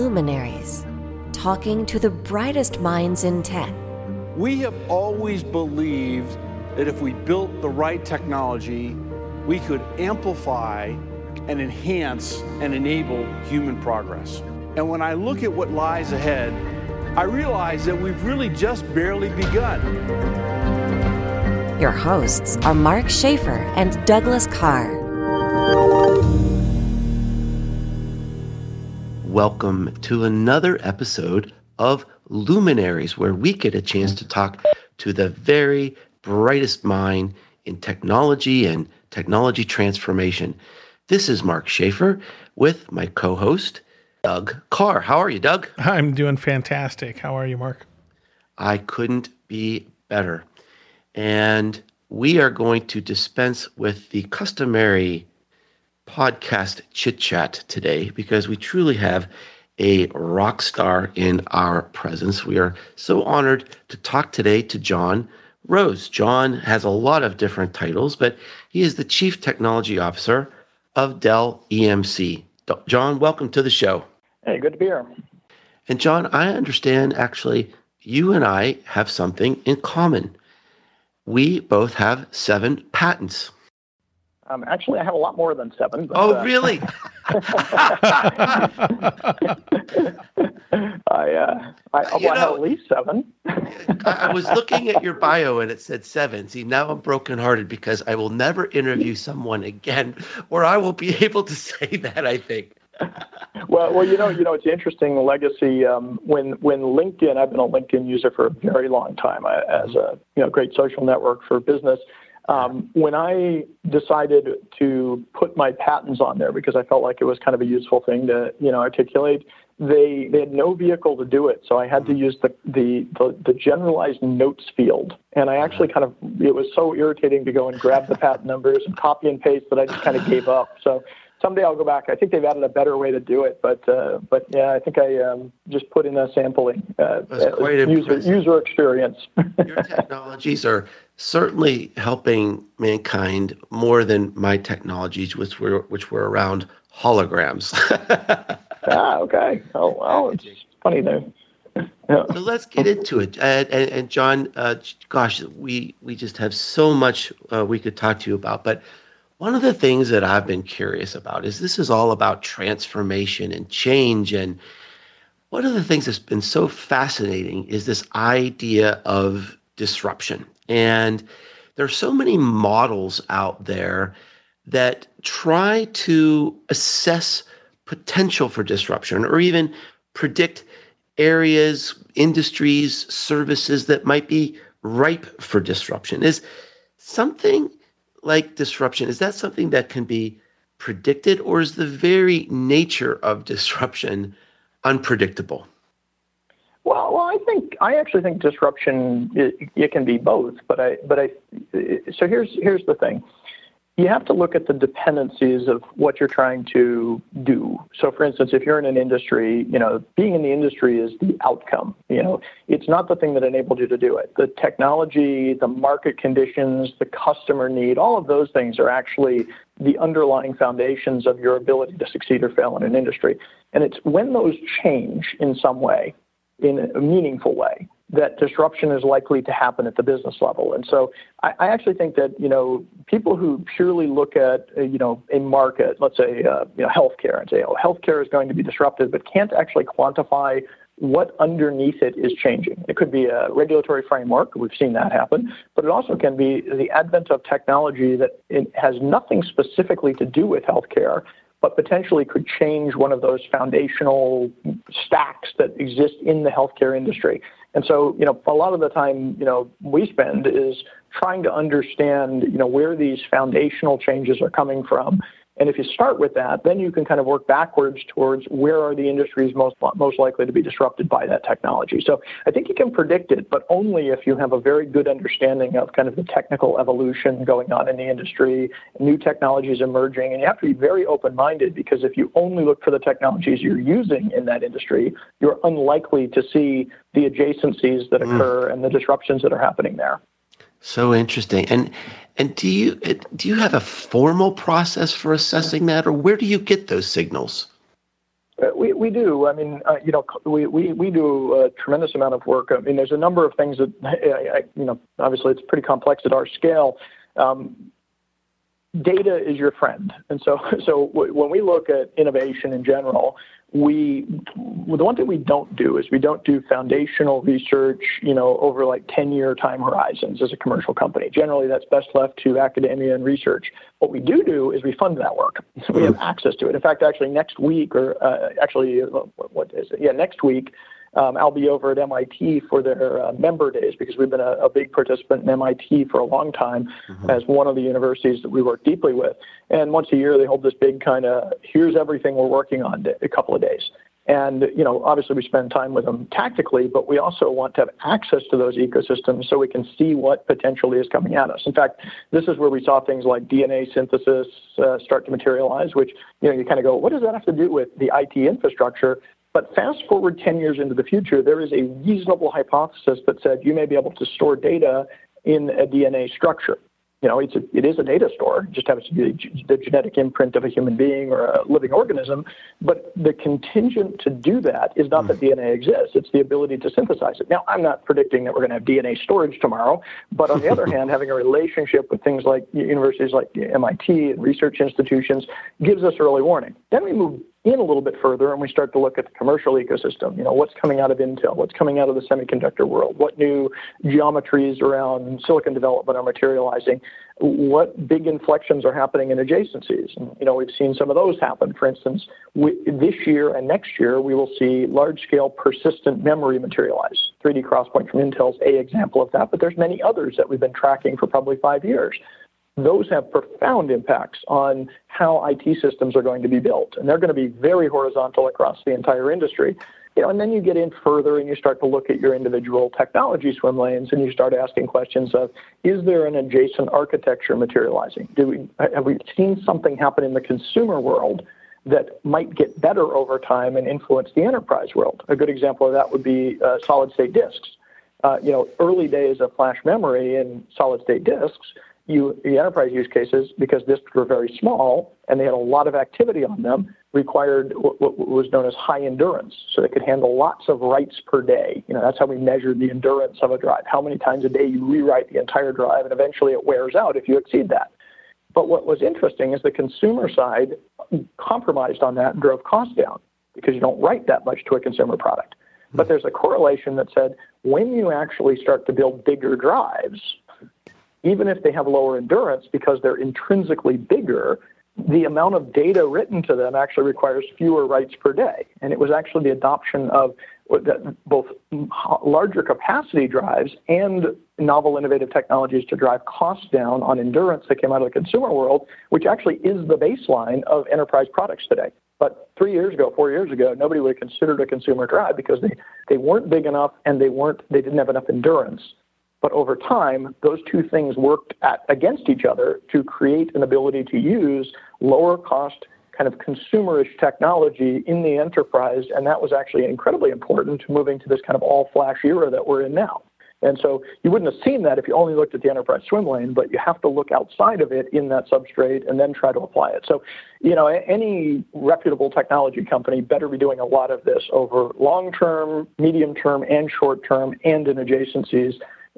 luminaries, talking to the brightest minds in tech. We have always believed that if we built the right technology, we could amplify and enhance and enable human progress. And when I look at what lies ahead, I realize that we've really just barely begun. Your hosts are Mark Schaefer and Douglas Karr. Welcome to another episode of Luminaries, where we get a chance to talk to the very brightest mind in technology and technology transformation. This is Mark Schaefer with my co host, Doug Karr. How are you, Doug? I'm doing fantastic. How are you, Mark? I couldn't be better. And we are going to dispense with the customary podcast chit chat today because we truly have a rock star in our presence. We are so honored to talk today to John Roese. John has a lot of different titles, but he is the Chief Technology Officer of Dell EMC. John, welcome to the show. Hey, good to be here. And John, I understand actually you and I have something in common. We both have seven patents. Um, actually, I have a lot more than seven. But, oh, uh, really? I, uh, I, well, know, I have at least seven. I was looking at your bio and it said seven. See, now I'm brokenhearted because I will never interview someone again where I will be able to say that. I think. well, well, you know, you know, it's interesting legacy. Um, when when LinkedIn, I've been a LinkedIn user for a very long time I, as a you know great social network for business. Um, when I decided to put my patents on there because I felt like it was kind of a useful thing to you know articulate, they they had no vehicle to do it, so I had to use the the the, the generalized notes field. And I actually kind of it was so irritating to go and grab the patent numbers and copy and paste that I just kind of gave up. So someday I'll go back. I think they've added a better way to do it, but uh, but yeah, I think I um, just put in a sampling uh, user user experience. Your technologies are certainly helping mankind more than my technologies, which were which were around holograms. ah, okay. Oh well, it's funny though. Yeah. So let's get into it. And, and, and John, uh, gosh, we we just have so much uh, we could talk to you about. But one of the things that I've been curious about is this is all about transformation and change. And one of the things that's been so fascinating is this idea of disruption. And there are so many models out there that try to assess potential for disruption or even predict areas, industries, services that might be ripe for disruption. Is something like disruption, is that something that can be predicted or is the very nature of disruption unpredictable? I think I actually think disruption it, it, can be both, but I but I so here's here's the thing. You have to look at the dependencies of what you're trying to do. So, for instance, if you're in an industry, you know, being in the industry is the outcome. You know, it's not the thing that enabled you to do it. The technology, the market conditions, the customer need, all of those things are actually the underlying foundations of your ability to succeed or fail in an industry. And it's when those change in some way, in a meaningful way that disruption is likely to happen at the business level. And so I, I actually think that, you know, people who purely look at, uh, you know, a market, let's say, uh, you know, healthcare and say, oh, healthcare is going to be disrupted, but can't actually quantify what underneath it is changing. It could be a regulatory framework. We've seen that happen. But it also can be the advent of technology that it has nothing specifically to do with healthcare, but potentially could change one of those foundational stacks that exist in the healthcare industry. And so, you know, a lot of the time, you know, we spend is trying to understand, you know, where these foundational changes are coming from and if you start with that, then you can kind of work backwards towards where are the industries most most likely to be disrupted by that technology. So I think you can predict it, but only if you have a very good understanding of kind of the technical evolution going on in the industry, new technologies emerging, and you have to be very open-minded because if you only look for the technologies you're using in that industry, you're unlikely to see the adjacencies that mm. occur mm. and the disruptions that are happening there. So interesting. And and do you do you have a formal process for assessing that, or where do you get those signals? Uh, we, we do. I mean, uh, you know, we, we, we do a tremendous amount of work. I mean, there's a number of things that, I, you know, obviously it's pretty complex at our scale. Um, data is your friend. And so, so when we look at innovation in general, we the one thing we don't do is we don't do foundational research you know over like 10 year time horizons as a commercial company. Generally that's best left to academia and research. What we do do is we fund that work. So we have access to it. In fact actually next week or uh, actually uh, what is it? Yeah next week um, I'll be over at MIT for their uh, member days because we've been a, a, big participant in MIT for a long time mm-hmm. as one of the universities that we work deeply with. And once a year, they hold this big kind of here's everything we're working on a couple of days. And you know, obviously, we spend time with them tactically, but we also want to have access to those ecosystems so we can see what potentially is coming at us. In fact, this is where we saw things like DNA synthesis uh, start to materialize, which you know, you kind of go, what does that have to do with the IT infrastructure? But fast forward 10 years into the future, there is a reasonable hypothesis that said you may be able to store data in a DNA structure. You know, it's a, it is a data store, it just happens to be the genetic imprint of a human being or a living organism. But the contingent to do that is not mm. that DNA exists, it's the ability to synthesize it. Now, I'm not predicting that we're going to have DNA storage tomorrow, but on the other hand, having a relationship with things like universities like MIT and research institutions gives us early warning. Then we move in a little bit further and we start to look at the commercial ecosystem. You know, what's coming out of Intel? What's coming out of the semiconductor world? What new geometries around silicon development are materializing? What big inflections are happening in adjacencies? And, you know, we've seen some of those happen. For instance, we, this year and next year, we will see large-scale persistent memory materialize. 3D XPoint from Intel's a example of that, but there's many others that we've been tracking for probably five years those have profound impacts on how IT systems are going to be built. And they're going to be very horizontal across the entire industry. You know, and then you get in further and you start to look at your individual technology swim lanes and you start asking questions of is there an adjacent architecture materializing? Do we have we seen something happen in the consumer world that might get better over time and influence the enterprise world? A good example of that would be uh, solid state disks. Uh, you know, early days of flash memory and solid state disks you, the enterprise use cases, because disks were very small and they had a lot of activity on them, required what was known as high endurance. So they could handle lots of writes per day. You know, that's how we measured the endurance of a drive. How many times a day you rewrite the entire drive, and eventually it wears out if you exceed that. But what was interesting is the consumer side compromised on that and drove costs down because you don't write that much to a consumer product. But hmm. there's a correlation that said when you actually start to build bigger drives, even if they have lower endurance because they're intrinsically bigger, the amount of data written to them actually requires fewer writes per day. And it was actually the adoption of both larger capacity drives and novel innovative technologies to drive costs down on endurance that came out of the consumer world, which actually is the baseline of enterprise products today. But three years ago, four years ago, nobody would have considered a consumer drive because they, they weren't big enough and they weren't they didn't have enough endurance. But over time, those two things worked at, against each other to create an ability to use lower cost, kind of consumerish technology in the enterprise. And that was actually incredibly important to moving to this kind of all flash era that we're in now. And so you wouldn't have seen that if you only looked at the enterprise swim lane, but you have to look outside of it in that substrate and then try to apply it. So, you know, any reputable technology company better be doing a lot of this over long term, medium term, and short term, and in adjacencies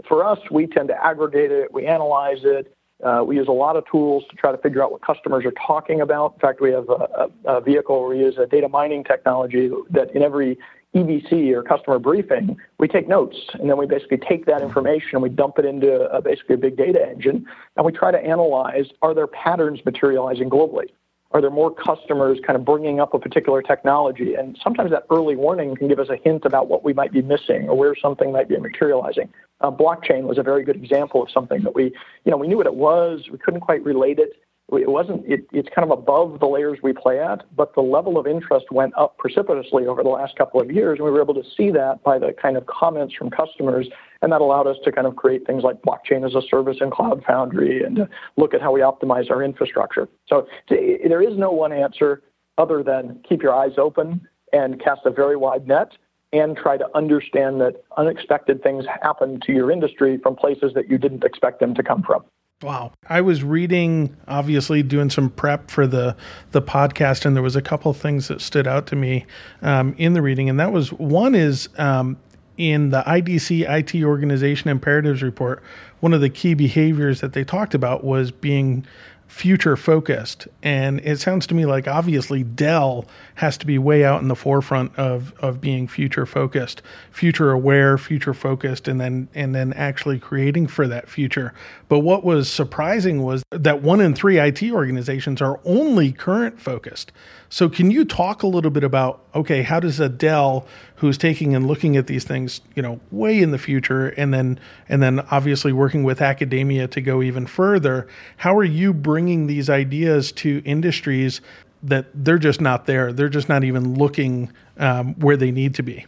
for us, we tend to aggregate it, we analyze it, uh, we use a lot of tools to try to figure out what customers are talking about. In fact, we have a, a, a vehicle where we use a data mining technology that in every EBC or customer briefing, we take notes and then we basically take that information and we dump it into a, basically a big data engine and we try to analyze are there patterns materializing globally? Are there more customers kind of bringing up a particular technology? And sometimes that early warning can give us a hint about what we might be missing or where something might be materializing. Uh, blockchain was a very good example of something that we, you know, we knew what it was. We couldn't quite relate it it wasn't it, it's kind of above the layers we play at but the level of interest went up precipitously over the last couple of years and we were able to see that by the kind of comments from customers and that allowed us to kind of create things like blockchain as a service and cloud foundry and look at how we optimize our infrastructure. So there is no one answer other than keep your eyes open and cast a very wide net and try to understand that unexpected things happen to your industry from places that you didn't expect them to come from Wow. I was reading, obviously doing some prep for the the podcast, and there was a couple things that stood out to me um, in the reading, and that was one is um, in the IDC IT Organization Imperatives Report. One of the key behaviors that they talked about was being future focused. And it sounds to me like obviously Dell has to be way out in the forefront of, of being future focused, future aware, future focused, and then and then actually creating for that future. But what was surprising was that one in three IT organizations are only current focused. So can you talk a little bit about okay, how does a Dell who's taking and looking at these things, you know, way in the future and then and then obviously working with academia to go even further, how are you bringing these ideas to industries that they're just not there. They're just not even looking um, where they need to be.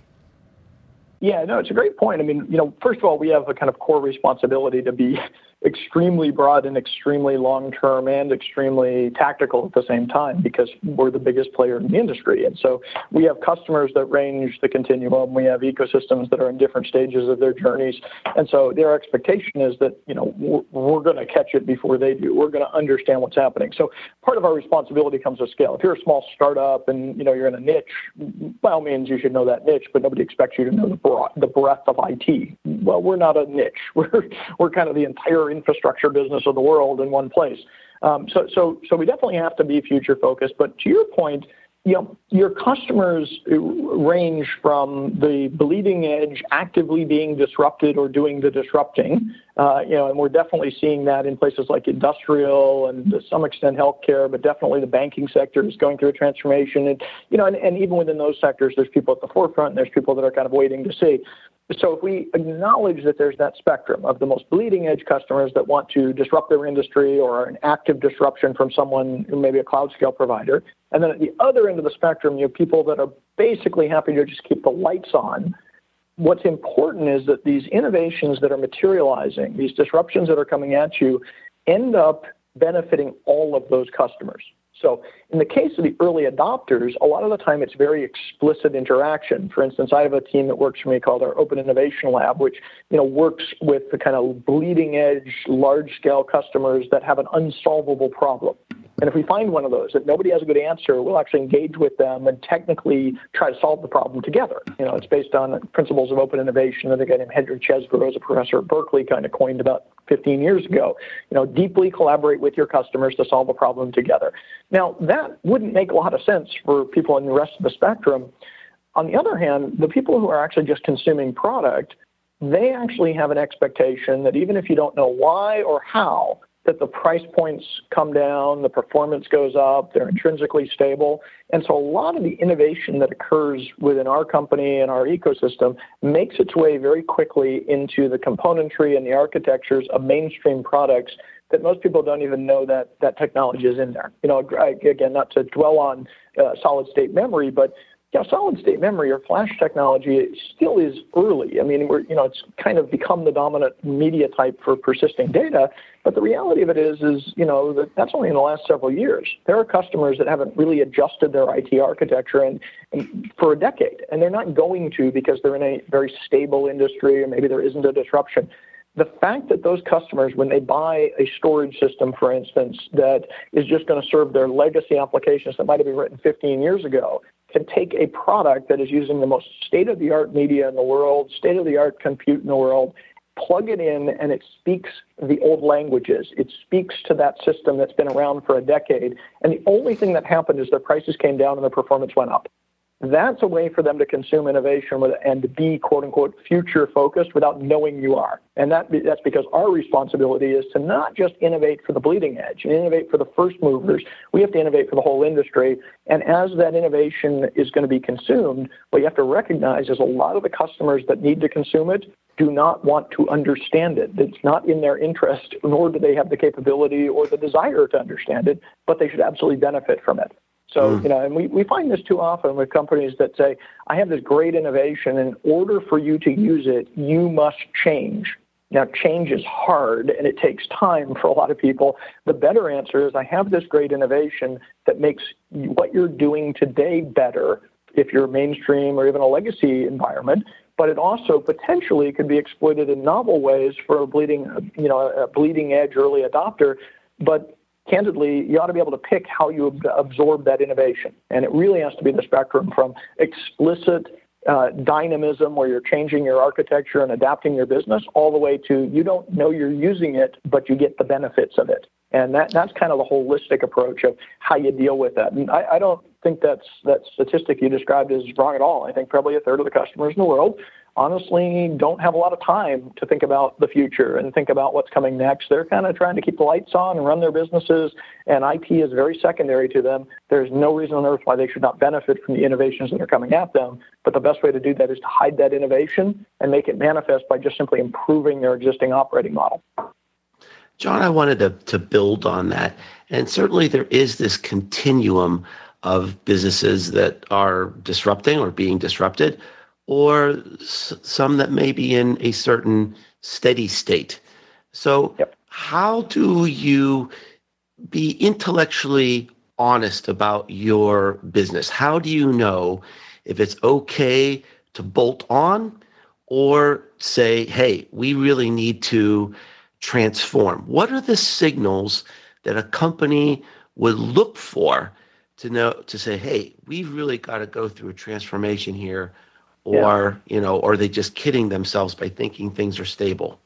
Yeah, no, it's a great point. I mean, you know, first of all, we have a kind of core responsibility to be extremely broad and extremely long term and extremely tactical at the same time because we're the biggest player in the industry. And so we have customers that range the continuum. We have ecosystems that are in different stages of their journeys. And so their expectation is that, you know, we're, we're going to catch it before they do. We're going to understand what's happening. So part of our responsibility comes with scale. If you're a small startup and, you know, you're in a niche, by all means, you should know that niche, but nobody expects you to know the, broad, the breadth of IT. Well, we're not a niche. We're, we're kind of the entire infrastructure business of the world in one place. Um, so, so, so we definitely have to be future focused. But to your point, you know, your customers range from the bleeding edge actively being disrupted or doing the disrupting, uh, you know, and we're definitely seeing that in places like industrial and to some extent healthcare, but definitely the banking sector is going through a transformation. And, you know, and, and even within those sectors, there's people at the forefront and there's people that are kind of waiting to see. So if we acknowledge that there's that spectrum of the most bleeding edge customers that want to disrupt their industry or an active disruption from someone who may be a cloud scale provider, and then at the other end of the spectrum, you have people that are basically happy to just keep the lights on. What's important is that these innovations that are materializing, these disruptions that are coming at you, end up benefiting all of those customers. So in the case of the early adopters, a lot of the time it's very explicit interaction. For instance, I have a team that works for me called our Open Innovation Lab, which you know works with the kind of bleeding edge, large scale customers that have an unsolvable problem. And if we find one of those that nobody has a good answer, we'll actually engage with them and technically try to solve the problem together. You know, it's based on principles of open innovation that a guy named Henry Chesbrough, as a professor at Berkeley, kind of coined about 15 years ago. You know, deeply collaborate with your customers to solve a problem together. Now, that wouldn't make a lot of sense for people in the rest of the spectrum. On the other hand, the people who are actually just consuming product, they actually have an expectation that even if you don't know why or how, that the price points come down, the performance goes up, they're intrinsically stable. And so a lot of the innovation that occurs within our company and our ecosystem makes its way very quickly into the componentry and the architectures of mainstream products that most people don't even know that that technology is in there. You know, again, not to dwell on uh, solid state memory, but know, solid state memory or flash technology still is early. I mean, we're, you know, it's kind of become the dominant media type for persisting data. But the reality of it is, is, you know, that that's only in the last several years. There are customers that haven't really adjusted their IT architecture and for a decade, and they're not going to because they're in a very stable industry or maybe there isn't a disruption the fact that those customers, when they buy a storage system, for instance, that is just going to serve their legacy applications that might have been written 15 years ago, can take a product that is using the most state of the art media in the world, state of the art compute in the world, plug it in, and it speaks the old languages. It speaks to that system that's been around for a decade. And the only thing that happened is the prices came down and the performance went up. That's a way for them to consume innovation and to be quote unquote future focused without knowing you are. And that, that's because our responsibility is to not just innovate for the bleeding edge and innovate for the first movers. We have to innovate for the whole industry. And as that innovation is going to be consumed, what you have to recognize is a lot of the customers that need to consume it do not want to understand it. It's not in their interest, nor do they have the capability or the desire to understand it, but they should absolutely benefit from it. So, mm. you know, and we, we find this too often with companies that say, I have this great innovation. In order for you to use it, you must change. Now, change is hard and it takes time for a lot of people. The better answer is I have this great innovation that makes what you're doing today better if you're mainstream or even a legacy environment. But it also potentially could be exploited in novel ways for a bleeding, you know, a bleeding edge early adopter. But candidly, you ought to be able to pick how you absorb that innovation. And it really has to be the spectrum from explicit uh, dynamism where you're changing your architecture and adapting your business all the way to you don't know you're using it, but you get the benefits of it. And that, that's kind of the holistic approach of how you deal with that. And I, I don't think that's that statistic you described is wrong at all. I think probably a third of the customers in the world honestly don't have a lot of time to think about the future and think about what's coming next. They're kind of trying to keep the lights on and run their businesses, and IT is very secondary to them. There's no reason on earth why they should not benefit from the innovations that are coming at them. But the best way to do that is to hide that innovation and make it manifest by just simply improving their existing operating model. John, I wanted to, to build on that. And certainly there is this continuum of businesses that are disrupting or being disrupted or s- some that may be in a certain steady state. So, yep. how do you be intellectually honest about your business? How do you know if it's okay to bolt on or say, hey, we really need to transform? What are the signals that a company would look for to know to say, hey, we've really got to go through a transformation here or yeah. you know, or are they just kidding themselves by thinking things are stable?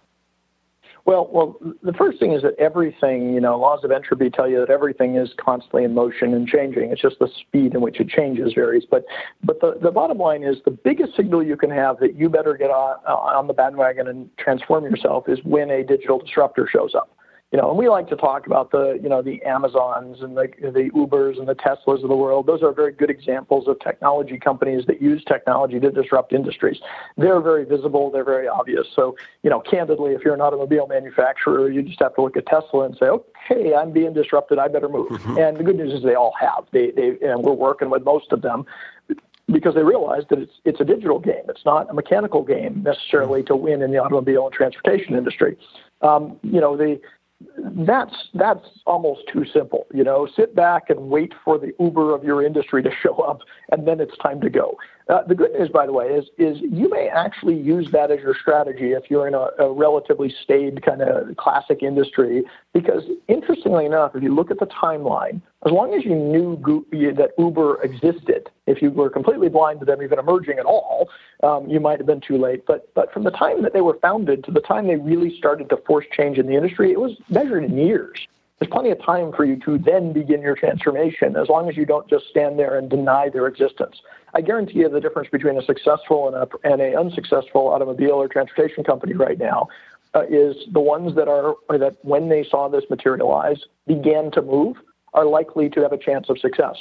Well, well, the first thing is that everything, you know, laws of entropy tell you that everything is constantly in motion and changing. It's just the speed in which it changes varies. But, but the, the bottom line is the biggest signal you can have that you better get on, on the bandwagon and transform yourself is when a digital disruptor shows up you know, and we like to talk about the, you know, the Amazons and the, the Ubers and the Teslas of the world. Those are very good examples of technology companies that use technology to disrupt industries. They're very visible. They're very obvious. So, you know, candidly, if you're an automobile manufacturer, you just have to look at Tesla and say, okay, I'm being disrupted. I better move. Mm-hmm. And the good news is they all have. They, they, and we're working with most of them because they realize that it's it's a digital game. It's not a mechanical game necessarily to win in the automobile and transportation industry. Um, you know, the that's that's almost too simple. You know, sit back and wait for the Uber of your industry to show up, and then it's time to go. Uh, the good news, by the way, is is you may actually use that as your strategy if you're in a, a relatively staid kind of classic industry. Because interestingly enough, if you look at the timeline, as long as you knew that Uber existed, if you were completely blind to them even emerging at all, um, you might have been too late. But but from the time that they were founded to the time they really started to force change in the industry, it was measured in years there's plenty of time for you to then begin your transformation as long as you don't just stand there and deny their existence. I guarantee you the difference between a successful and a, and a unsuccessful automobile or transportation company right now uh, is the ones that are that when they saw this materialize began to move are likely to have a chance of success.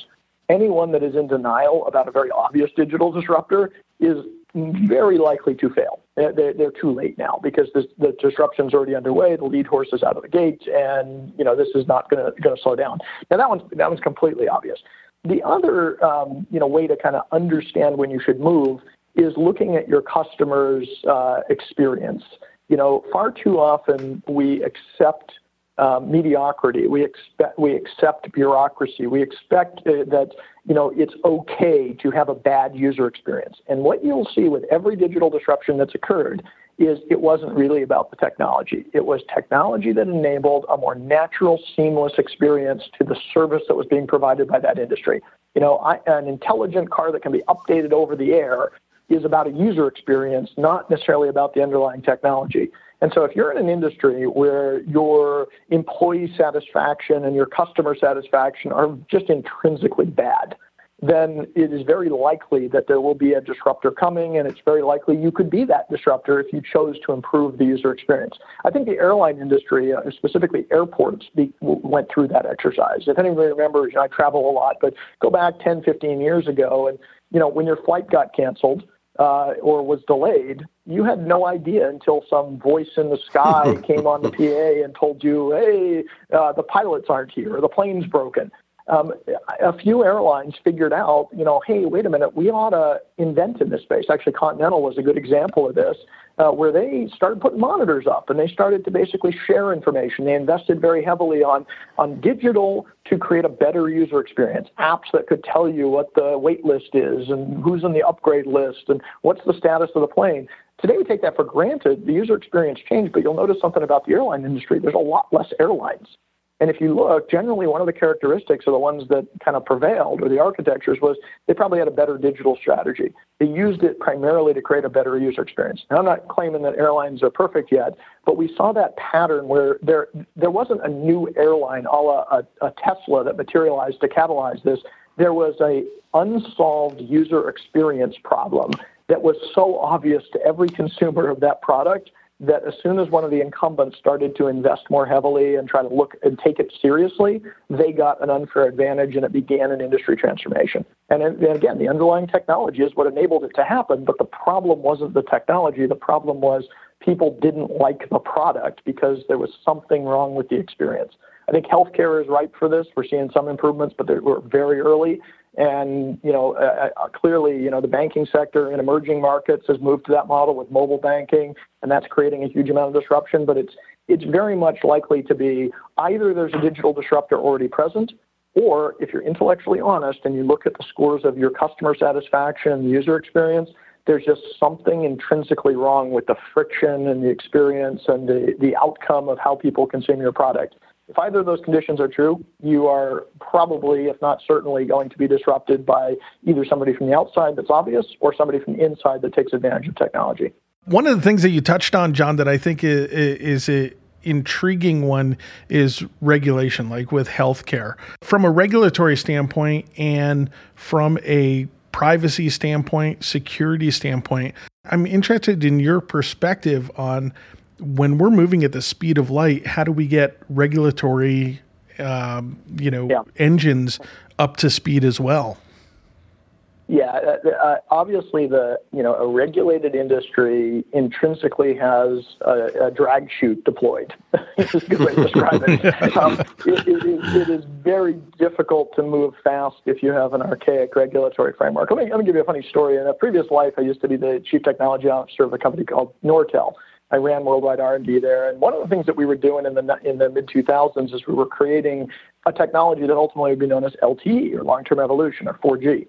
Anyone that is in denial about a very obvious digital disruptor is very likely to fail. They're, they're too late now because this, the disruption's already underway. The lead horse is out of the gate, and you know this is not going to slow down. Now that one's that one's completely obvious. The other um, you know way to kind of understand when you should move is looking at your customer's uh, experience. You know, far too often we accept uh, mediocrity. We expect we accept bureaucracy. We expect uh, that you know it's okay to have a bad user experience. And what you'll see with every digital disruption that's occurred is it wasn't really about the technology. It was technology that enabled a more natural, seamless experience to the service that was being provided by that industry. You know, I, an intelligent car that can be updated over the air is about a user experience, not necessarily about the underlying technology. And so if you're in an industry where your employee satisfaction and your customer satisfaction are just intrinsically bad, then it is very likely that there will be a disruptor coming, and it's very likely you could be that disruptor if you chose to improve the user experience. I think the airline industry, uh, specifically airports, went through that exercise. If anybody remembers, I travel a lot, but go back 10, 15 years ago, and you know, when your flight got canceled, uh, or was delayed, you had no idea until some voice in the sky came on the PA and told you, "Hey, uh, the pilots aren't here, or the plane's broken." Um, a few airlines figured out, you know, hey, wait a minute, we ought to invent in this space. Actually, Continental was a good example of this, uh, where they started putting monitors up and they started to basically share information. They invested very heavily on on digital to create a better user experience. Apps that could tell you what the wait list is and who's on the upgrade list and what's the status of the plane. Today we take that for granted. The user experience changed, but you'll notice something about the airline industry. There's a lot less airlines. And if you look, generally one of the characteristics of the ones that kind of prevailed or the architectures was they probably had a better digital strategy. They used it primarily to create a better user experience. Now I'm not claiming that airlines are perfect yet, but we saw that pattern where there there wasn't a new airline, a la a, a Tesla that materialized to catalyze this. There was a unsolved user experience problem that was so obvious to every consumer of that product that as soon as one of the incumbents started to invest more heavily and try to look and take it seriously, they got an unfair advantage and it began an industry transformation. And, and again, the underlying technology is what enabled it to happen, but the problem wasn't the technology. The problem was people didn't like the product because there was something wrong with the experience. I think healthcare is ripe for this. We're seeing some improvements, but we're very early. And you know, uh, uh, clearly, you know, the banking sector in emerging markets has moved to that model with mobile banking, and that's creating a huge amount of disruption. But it's it's very much likely to be either there's a digital disruptor already present, or if you're intellectually honest and you look at the scores of your customer satisfaction and user experience, there's just something intrinsically wrong with the friction and the experience and the, the outcome of how people consume your product. If either of those conditions are true, you are probably, if not certainly, going to be disrupted by either somebody from the outside that's obvious or somebody from the inside that takes advantage of technology. One of the things that you touched on, John, that I think is, is intriguing one is regulation, like with healthcare. From a regulatory standpoint and from a privacy standpoint, security standpoint, I'm interested in your perspective on when we're moving at the speed of light, how do we get regulatory, um, you know, yeah. engines up to speed as well? Yeah, uh, uh, obviously, the you know a regulated industry intrinsically has a, a drag chute deployed. is a good way to describe it. Um, it, it, is, it is very difficult to move fast if you have an archaic regulatory framework. Let me let me give you a funny story. In a previous life, I used to be the chief technology officer of a company called Nortel I ran worldwide R&D there, and one of the things that we were doing in the in the mid 2000s is we were creating a technology that ultimately would be known as LTE or long-term evolution or 4G.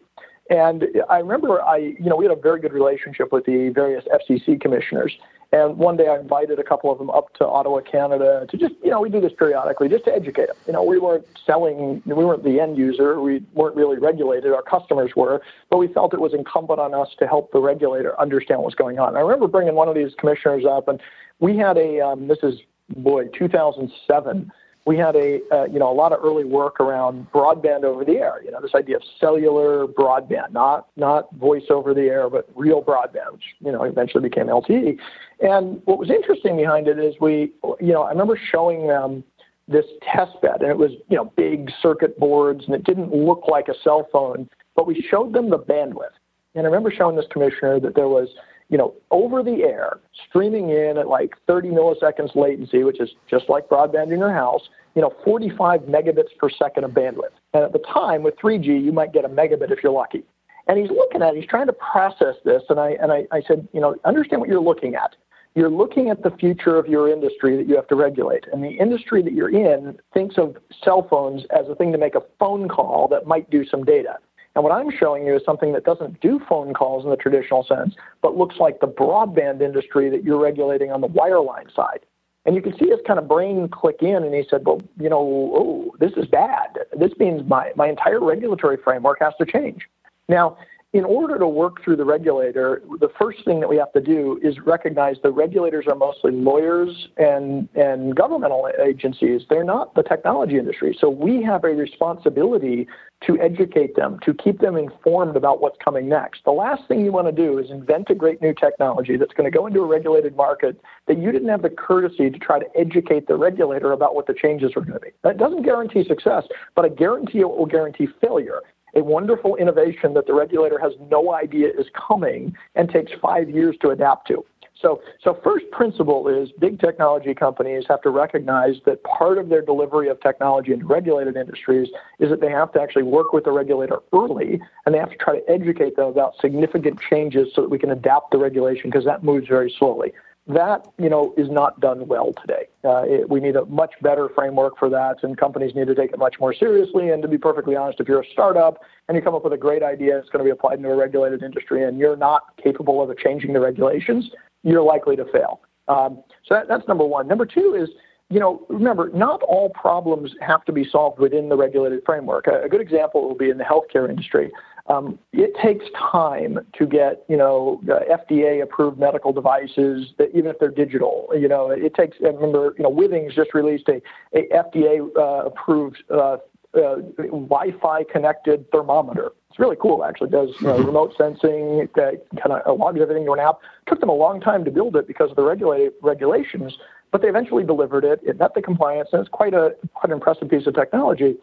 And I remember I, you know, we had a very good relationship with the various FCC commissioners. And one day I invited a couple of them up to Ottawa, Canada to just, you know, we do this periodically just to educate them. You know, we weren't selling, we weren't the end user, we weren't really regulated, our customers were, but we felt it was incumbent on us to help the regulator understand what's going on. I remember bringing one of these commissioners up, and we had a, um, this is, boy, 2007 we had a uh, you know a lot of early work around broadband over the air. You know this idea of cellular broadband, not not voice over the air, but real broadband, which you know eventually became LTE. And what was interesting behind it is we you know I remember showing them this test bed, and it was you know big circuit boards, and it didn't look like a cell phone, but we showed them the bandwidth. And I remember showing this commissioner that there was you know, over the air, streaming in at like 30 milliseconds latency, which is just like broadband in your house, you know, 45 megabits per second of bandwidth. And at the time with 3G, you might get a megabit if you're lucky. And he's looking at it, he's trying to process this. And I, and I, I said, you know, understand what you're looking at. You're looking at the future of your industry that you have to regulate. And the industry that you're in thinks of cell phones as a thing to make a phone call that might do some data. And what I'm showing you is something that doesn't do phone calls in the traditional sense, but looks like the broadband industry that you're regulating on the wireline side. And you can see his kind of brain click in, and he said, Well, you know, oh, this is bad. This means my, my entire regulatory framework has to change. Now, in order to work through the regulator, the first thing that we have to do is recognize the regulators are mostly lawyers and, and governmental agencies. They're not the technology industry. So we have a responsibility to educate them, to keep them informed about what's coming next. The last thing you want to do is invent a great new technology that's going to go into a regulated market that you didn't have the courtesy to try to educate the regulator about what the changes are going to be. That doesn't guarantee success, but I guarantee it will guarantee failure a wonderful innovation that the regulator has no idea is coming and takes five years to adapt to. So, so first principle is big technology companies have to recognize that part of their delivery of technology into regulated industries is that they have to actually work with the regulator early, and they have to try to educate them about significant changes so that we can adapt the regulation because that moves very slowly that you know is not done well today. Uh, it, we need a much better framework for that, and companies need to take it much more seriously. And to be perfectly honest, if you're a startup and you come up with a great idea, it's going to be applied into a regulated industry, and you're not capable of changing the regulations, you're likely to fail. Um, so that, that's number one. Number two is you know, remember, not all problems have to be solved within the regulated framework. A, a good example will be in the healthcare industry. Um, it takes time to get, you know, uh, FDA approved medical devices, that even if they're digital. You know, it takes. I remember, you know, Withings just released a, a FDA uh, approved uh, uh, Wi-Fi connected thermometer. It's really cool. Actually, it does you know, remote sensing, uh, kind of logs everything to an app. It took them a long time to build it because of the regulated regulations, but they eventually delivered it. It met the compliance, and it's quite a quite an impressive piece of technology.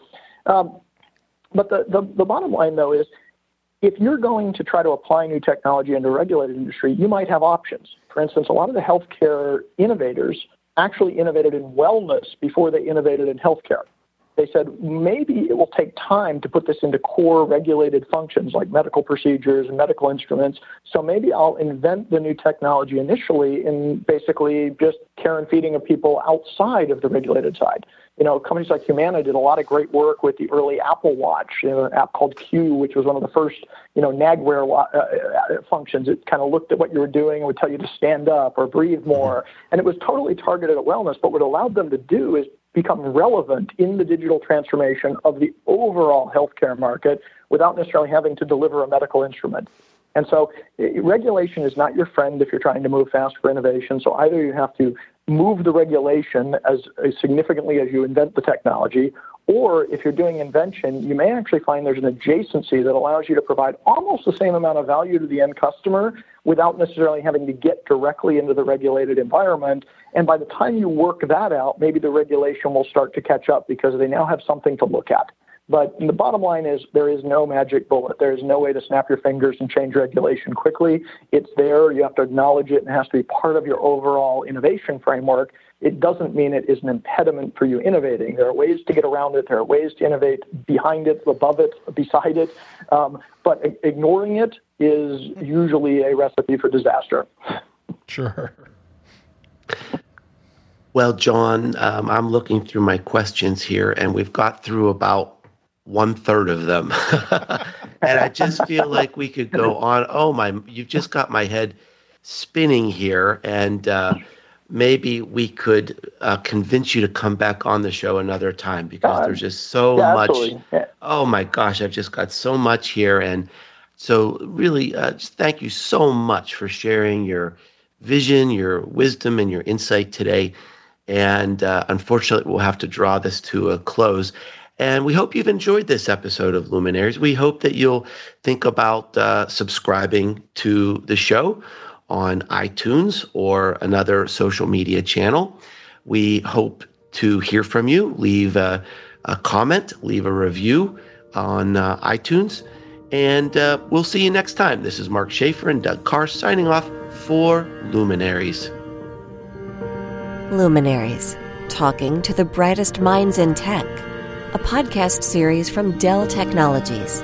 Um, but the, the, the bottom line, though, is if you're going to try to apply new technology into a regulated industry, you might have options. For instance, a lot of the healthcare innovators actually innovated in wellness before they innovated in healthcare. They said maybe it will take time to put this into core regulated functions like medical procedures and medical instruments. So maybe I'll invent the new technology initially in basically just care and feeding of people outside of the regulated side you know, companies like Humana did a lot of great work with the early Apple Watch, you know, an app called Q, which was one of the first, you know, NagWear uh, uh, functions. It kind of looked at what you were doing and would tell you to stand up or breathe more. And it was totally targeted at wellness. But what it allowed them to do is become relevant in the digital transformation of the overall healthcare market without necessarily having to deliver a medical instrument. And so eh, regulation is not your friend if you're trying to move fast for innovation. So either you have to move the regulation as, as significantly as you invent the technology, or if you're doing invention, you may actually find there's an adjacency that allows you to provide almost the same amount of value to the end customer without necessarily having to get directly into the regulated environment. And by the time you work that out, maybe the regulation will start to catch up because they now have something to look at. But the bottom line is there is no magic bullet. There is no way to snap your fingers and change regulation quickly. It's there. You have to acknowledge it and it has to be part of your overall innovation framework. It doesn't mean it is an impediment for you innovating. There are ways to get around it. There are ways to innovate behind it, above it, beside it. Um, but ignoring it is usually a recipe for disaster. Sure. Well, John, um, I'm looking through my questions here, and we've got through about one third of them. and I just feel like we could go on. Oh my, you've just got my head spinning here. And uh, maybe we could uh, convince you to come back on the show another time because there's just so yeah, much. Yeah. Oh my gosh, I've just got so much here. And so, really, uh, thank you so much for sharing your vision, your wisdom, and your insight today. And uh, unfortunately, we'll have to draw this to a close. And we hope you've enjoyed this episode of Luminaries. We hope that you'll think about uh, subscribing to the show on iTunes or another social media channel. We hope to hear from you. Leave a, a comment, leave a review on uh, iTunes. And uh, we'll see you next time. This is Mark Schaefer and Doug Karr signing off for Luminaries. Luminaries, talking to the brightest minds in tech a podcast series from Dell Technologies.